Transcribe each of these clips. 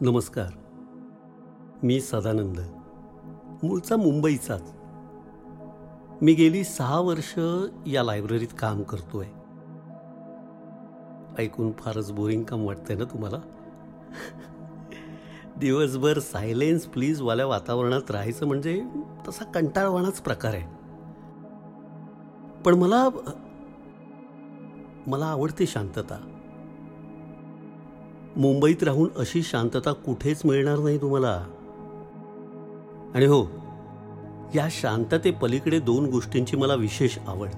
नमस्कार. मी सदानंद मूळचा मुंबईचाच. मी गेली सहा वर्ष या लायब्ररीत काम करतोय. ऐकून फारच बोरिंग काम वाटतंय ना तुम्हाला? दिवसभर सायलेन्स प्लीज वाल्या वातावरणात राहायचं म्हणजे तसा कंटाळवाणाच प्रकार आहे. पण मला मला आवडते शांतता. मुंबईत राहून अशी शांतता कुठेच मिळणार नाही तुम्हाला. आणि हो या शांततेपलीकडे दोन गोष्टींची मला विशेष आवड.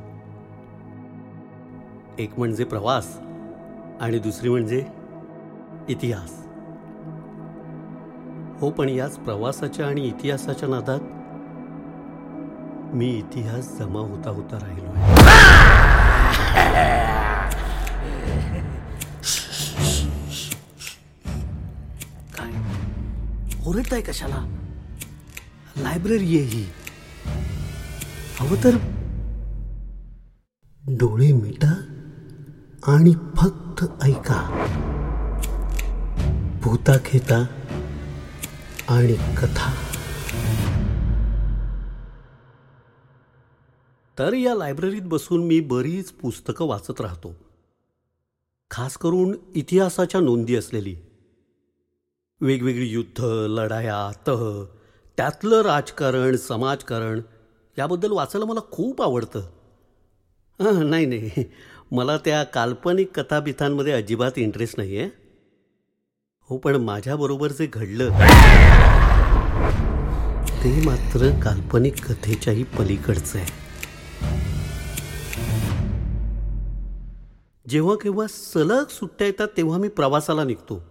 एक म्हणजे प्रवास आणि दुसरी म्हणजे इतिहास. हो पण याच प्रवासाच्या आणि इतिहासाच्या नादात मी इतिहास जमा होता होता राहिलो ओरडताय कशाला? लायब्ररी आहे ही. हवं तर डोळे मिटा आणि फक्त ऐका. भूता खेता आणि कथा. तर या लायब्ररीत बसून मी बरीच पुस्तकं वाचत राहतो. खास करून इतिहासाच्या नोंदी असलेली. वेगवेगळी युद्ध लढाया तह त्यातलं राजकारण समाजकारण याबद्दल वाचायला मला खूप आवडतं. हां नाही नाही. मला त्या काल्पनिक कथाबिथांमध्ये अजिबात इंटरेस्ट नाही आहे हो पण माझ्याबरोबर जे घडलं ते मात्र काल्पनिक कथेच्याही पलीकडचं आहे. जेव्हा केव्हा सलग सुट्ट्या येतात तेव्हा मी प्रवासाला निघतो.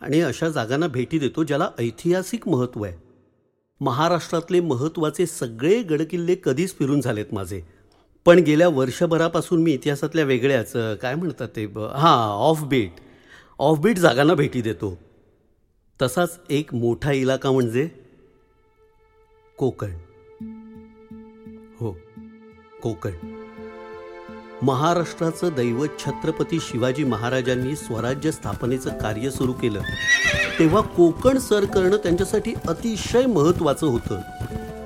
आणि अशा जागांना भेटी देतो ज्याला ऐतिहासिक महत्त्व आहे. महाराष्ट्रातले महत्त्वाचे सगळे गडकिल्ले कधीच फिरून झालेत माझे. पण गेल्या वर्षभरापासून मी इतिहासातल्या वेगळ्याच काय म्हणतात ते हां ऑफबीट ऑफबीट जागांना भेटी देतो. तसाच एक मोठा इलाका म्हणजे कोकण. हो कोकण. महाराष्ट्राचं दैवत छत्रपती शिवाजी महाराजांनी स्वराज्य स्थापनेचं कार्य सुरू केलं. तेव्हा कोकण सर करणं त्यांच्यासाठी अतिशय महत्त्वाचं होतं.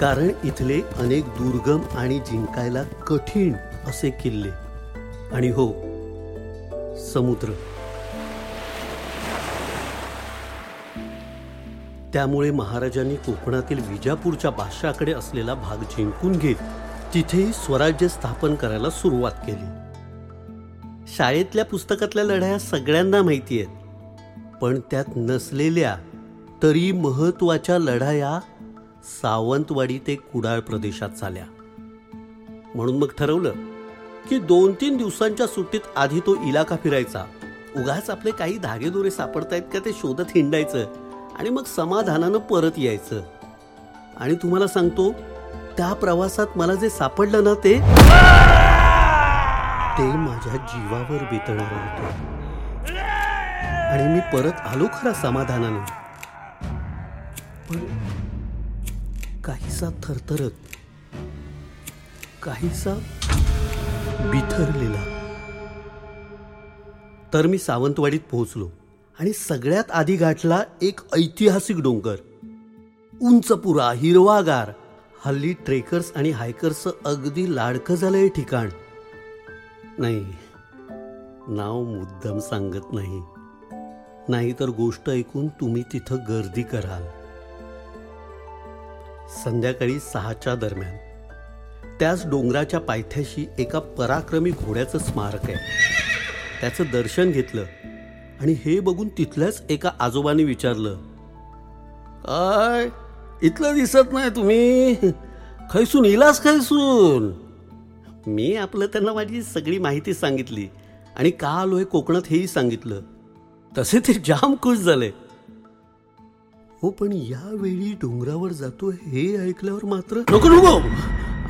कारण इथले अनेक दुर्गम आणि जिंकायला कठीण असे किल्ले. आणि हो समुद्र. त्यामुळे महाराजांनी कोकणातील विजापूरच्या बादशाकडे असलेला भाग जिंकून घेत तिथेही स्वराज्य स्थापन करायला सुरुवात केली. शाळेतल्या पुस्तकातल्या लढाया सगळ्यांना माहिती आहेत पण त्यात नसलेल्या तरी महत्त्वाच्या लढाया सावंतवाडी ते कुडाळ प्रदेशात झाल्या. म्हणून मग ठरवलं की दोन तीन दिवसांच्या सुट्टीत आधी तो इलाका फिरायचा. उगाच आपले काही धागेदोरे सापडतायत का ते शोधत हिंडायचं आणि मग समाधानानं परत यायचं. आणि तुम्हाला सांगतो त्या प्रवासात मला जे सापडलं ना ते ते माझ्या जीवावर बेतणार होतं. आणि मी परत आलो खरा समाधानाने. पण काहीसा थरथरत काहीसा बिथरलेला. तर मी सावंतवाडीत पोहोचलो आणि सगळ्यात आधी गाठला एक ऐतिहासिक डोंगर. उंचपुरा हिरवागार. हल्ली ट्रेकर्स आणि हायकर्सचं अगदी लाडकं झालं हे ठिकाण. नाही नाव मुद्दाम सांगत नाही. नाहीतर गोष्ट ऐकून तुम्ही तिथं गर्दी कराल. संध्याकाळी सहाच्या दरम्यान. त्याच डोंगराच्या पायथ्याशी एका पराक्रमी घोड्याचं स्मारक आहे. त्याचं दर्शन घेतलं आणि हे बघून तिथल्याच एका आजोबाने विचारलं आय इथलं दिसत नाही तुम्ही. खैसून इलास खैसून? मी आपलं त्यांना माझी सगळी माहिती सांगितली आणि का आलोय कोकणात हेही सांगितलं. तसे ते जाम खुश झाले. हो पण यावेळी डोंगरावर जातो हे ऐकल्यावर मात्र नको नको!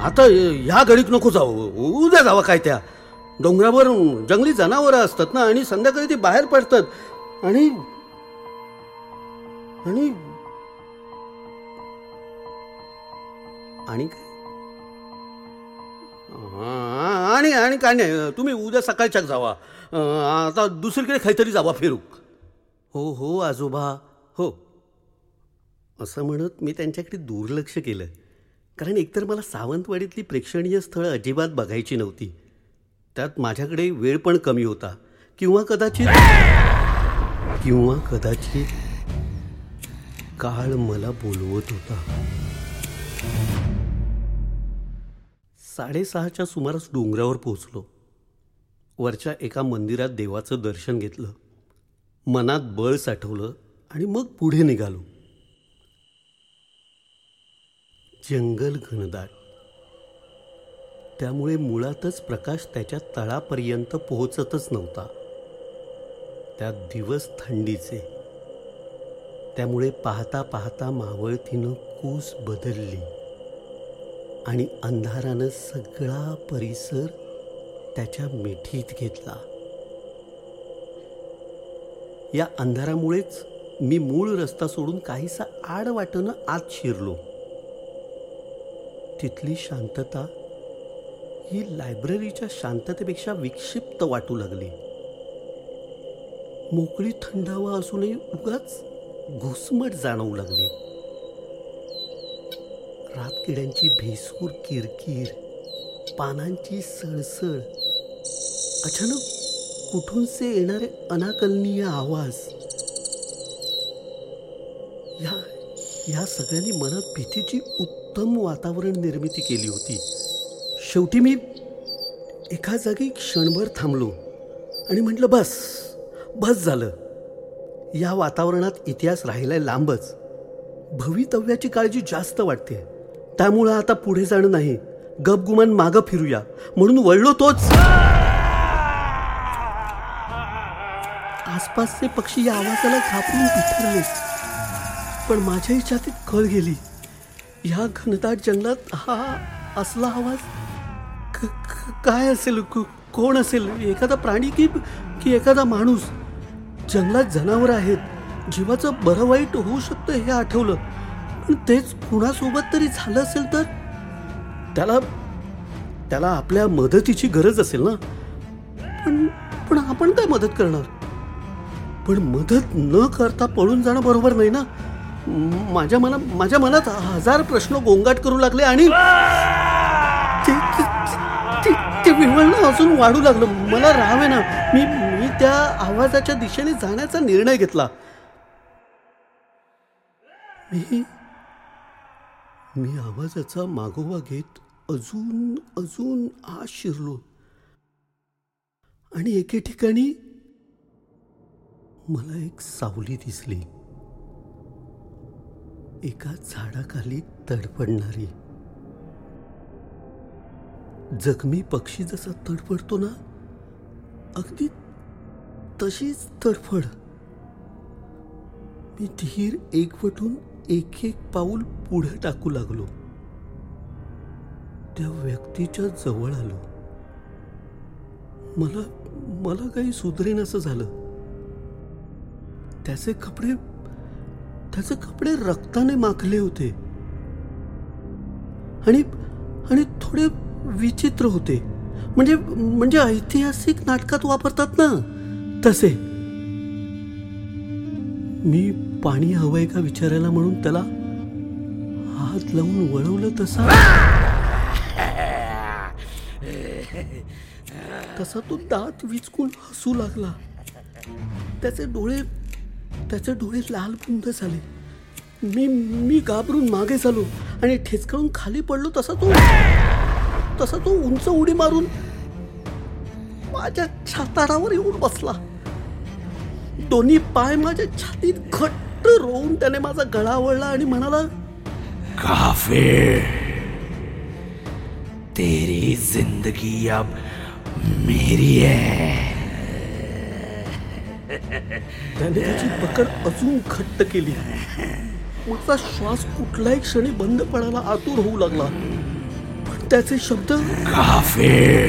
आता ह्या गडीत नको जाऊ. उद्या जावा काय त्या. डोंगरावर जंगली जनावरं असतात ना आणि संध्याकाळी ते बाहेर पडतात. आणि आणि आणि काय? आणि आणि काय नाही तुम्ही उद्या सकाळच्याच जावा. आता दुसरीकडे काहीतरी जावा फिरू हो हो आजोबा. हो. असं म्हणत मी त्यांच्याकडे दुर्लक्ष केलं. कारण एकतर मला सावंतवाडीतली प्रेक्षणीय स्थळं अजिबात बघायची नव्हती. त्यात माझ्याकडे वेळ पण कमी होता. किंवा कदाचित किंवा कदाचित काळ मला बोलवत होता. साडेसहाच्या सुमारास डोंगरावर पोहोचलो. वरच्या एका मंदिरात देवाचं दर्शन घेतलं. मनात बळ साठवलं आणि मग पुढे निघालो. जंगल घनदाट. त्यामुळे मुळातच प्रकाश त्याच्या तळापर्यंत पोहोचतच नव्हता. त्यात दिवस थंडीचे. त्यामुळे पाहता पाहता मावळतीनं कूस बदलली. आणि अंधारानं सगळा परिसर त्याच्या मिठीत घेतला. या अंधारामुळेच मी मूळ रस्ता सोडून काहीसा आड वाटनं आत शिरलो. तिथली शांतता ही लायब्ररीच्या शांततेपेक्षा विक्षिप्त वाटू लागली. मोकळी थंडावा असूनही उगाच घुसमट जाणवू लागली. रातकिड्यांची भेसूर किरकिर पानांची सळसळ अचानक कुठूनसे येणारे अनाकलनीय आवाज. या या सगळ्यांनी मनात भीतीची उत्तम वातावरण निर्मिती केली होती. शेवटी मी एका जागी क्षणभर थांबलो आणि म्हटलं बस बस झालं. या वातावरणात इतिहास राहिलाय लांबच. भवितव्याची काळजी जास्त वाटते त्यामुळं आता पुढे जाणं नाही. गपगुमान मागं फिरूया. म्हणून वळलो तोच. आसपासचे पक्षी या आवाजाला घाबरून बिथरले पण माझ्याही छातीत कळ गेली. ह्या घनदाट जंगलात हा असला आवाज? क- काय असेल? कोण असेल? एखादा प्राणी की की एखादा माणूस? जंगलात जनावर आहेत जीवाचं बरं वाईट होऊ शकतं हे आठवलं. पण तेच कुणासोबत तरी झालं असेल तर? त्याला त्याला आपल्या मदतीची गरज असेल ना? पण पण आपण काय मदत करणार? पण मदत न करता पळून जाणं बरोबर नाही ना? माझ्या मना माझ्या मनात हजार प्रश्न गोंगाट करू लागले आणि ते- ते- ते- ते विवळणं अजून वाढू लागलं. मला राहावे ना. मी त्या आवाजाच्या दिशेने जाण्याचा निर्णय घेतला. मी मी आवाजाचा मागोवा घेत अजून अजून आत शिरलो. आणि एके ठिकाणी मला एक सावली दिसली. एका झाडाखाली तडपडणारी. जखमी पक्षी जसा तडफडतो ना अगदी तशीच तडफड. मी धीर एकवटून एक एक पाऊल पुढे टाकू लागलो. त्या व्यक्तीच्या जवळ आलो. मला मला काही सुधरेन असं झालं. त्याचे कपडे त्याचे कपडे रक्ताने माखले होते. आणि आणि थोडे विचित्र होते. म्हणजे म्हणजे ऐतिहासिक नाटकात वापरतात ना? तसे. मी पाणी हवंय का विचारायला म्हणून त्याला हात लावून वळवलं तसा. तसा तो दात विचकून हसू लागला. त्याचे डोळे त्याचे डोळे लाल बुंद झाले. मी मी घाबरून मागे झालो आणि ठेचकळून खाली पडलो तसा तो तसा तो उंच उडी मारून माझ्या छातारावर येऊन बसला. दोन्ही पाय माझ्या छातीत घट्ट रोवून त्याने माझा गळा वळला आणि म्हणाला काफिर तेरी जिंदगी अब मेरी है. त्याने त्याची पकड अजून घट्ट केली. माझा श्वास कुठल्याही क्षणी बंद पडायला आतुर होऊ लागला. पण त्याचे शब्द काफिर.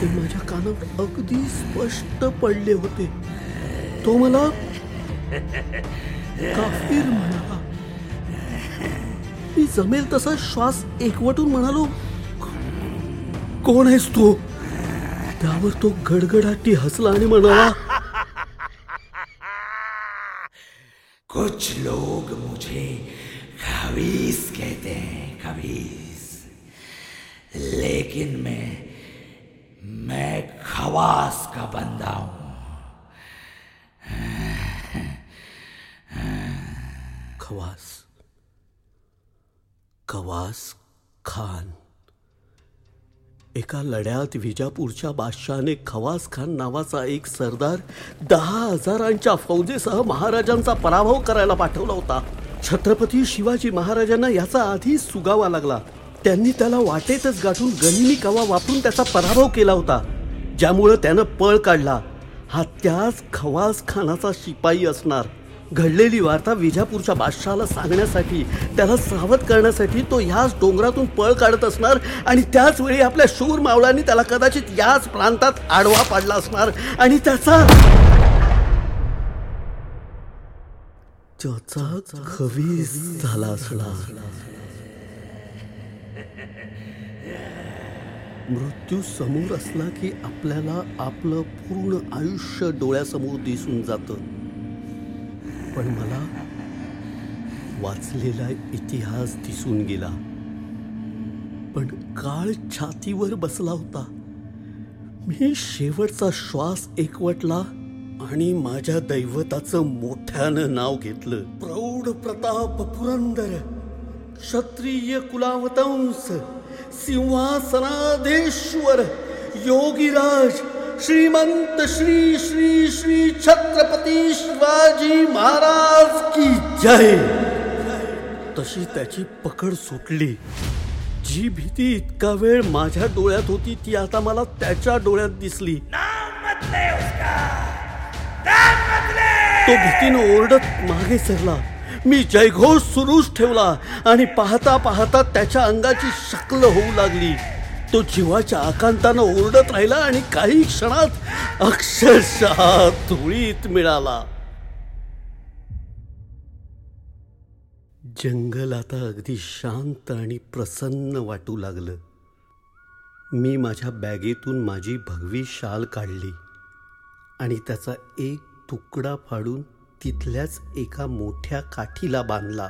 ते माझ्या कानावर अगदी स्पष्ट पडले होते. तो मला काफीर म्हणाला मी जमेल तसा श्वास एकवटून म्हणालो कोण आहेस तू? त्यावर तो गडगडाटी हसला आणि म्हणाला कुछ लोग मुझे खबीस कहते हैं खबीस लेकिन मैं मैं खवास का बंदा हूँ। खवास खवास खान. एका लढ्यात विजापूरच्या बादशहाने खवास खान नावाचा एक सरदार दहा हजारांच्या फौजेसह महाराजांचा पराभव करायला पाठवला होता. छत्रपती शिवाजी महाराजांना याचा आधी सुगावा लागला. त्यांनी त्याला वाटेतच गाठून गनिमी कवा वापरून त्याचा पराभव केला होता. ज्यामुळं त्यानं पळ काढला. हा त्याच खवास खानाचा शिपाई असणार. घडलेली वार्ता विजापूरच्या बादशहाला सांगण्यासाठी त्याला सावध करण्यासाठी तो ह्याच डोंगरातून पळ काढत असणार आणि त्याच वेळी आपल्या शूर मावळांनी त्याला कदाचित याच प्रांतात आडवा पाडला असणार आणि त्याचा त्याचा झाला असणार. मृत्यू समोर असला की आपल्याला आपलं पूर्ण आयुष्य डोळ्यासमोर दिसून जातं. पण मला वाचलेला इतिहास दिसून गेला. पण काळ छातीवर बसला होता. मी शेवटचा श्वास एकवटला आणि माझ्या दैवताचं मोठ्यानं नाव घेतलं. प्रौढ प्रताप पुरंदर क्षत्रिय कुलावतंस सिंहासनाधेश्वर योगीराज श्रीमंत श्री श्री श्री छत्रपती शिवाजी महाराज की जय। तशी त्याची पकड सुटली. जी भीती इतका वेळ माझ्या डोळ्यात होती ती आता मला त्याच्या डोळ्यात दिसली. तो भीतीनं ओरडत मागे सरला. मी जयघोष सुरूच ठेवला आणि पाहता पाहता त्याच्या अंगाची शक्ल होऊ लागली. तो जीवाच्या आकांतानं ओरडत राहिला आणि काही क्षणात अक्षरशः धुळीत मिळाला. जंगल आता अगदी शांत आणि प्रसन्न वाटू लागलं. मी माझ्या बॅगेतून माझी भगवी शाल काढली आणि त्याचा एक तुकडा फाडून तिथल्याच एका मोठ्या काठीला बांधला.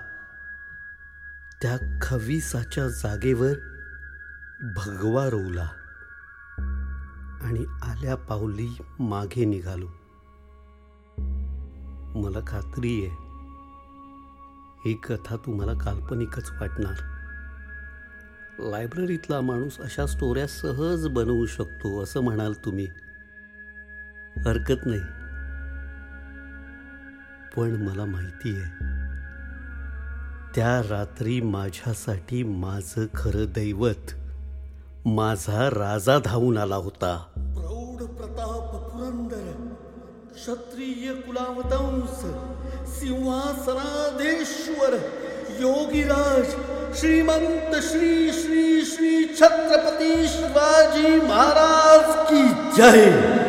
त्या खवीसाच्या जागेवर भगवा रोवला आणि आल्या पावली मागे निघालो. मला खात्री आहे ही कथा तुम्हाला काल्पनिकच वाटणार. लायब्ररीतला माणूस अशा स्टोऱ्या सहज बनवू शकतो असं म्हणाल तुम्ही. हरकत नाही. पण मला माहिती आहे त्या रात्री माझ्यासाठी माझं खरं दैवत माझा राजा धावून आला होता. प्रौढ प्रताप पुरंदर, क्षत्रिय कुलावतंस, सिंहासनाधेश्वर, योगीराज, श्रीमंत श्री श्री श्री छत्रपती शिवाजी महाराज की जय!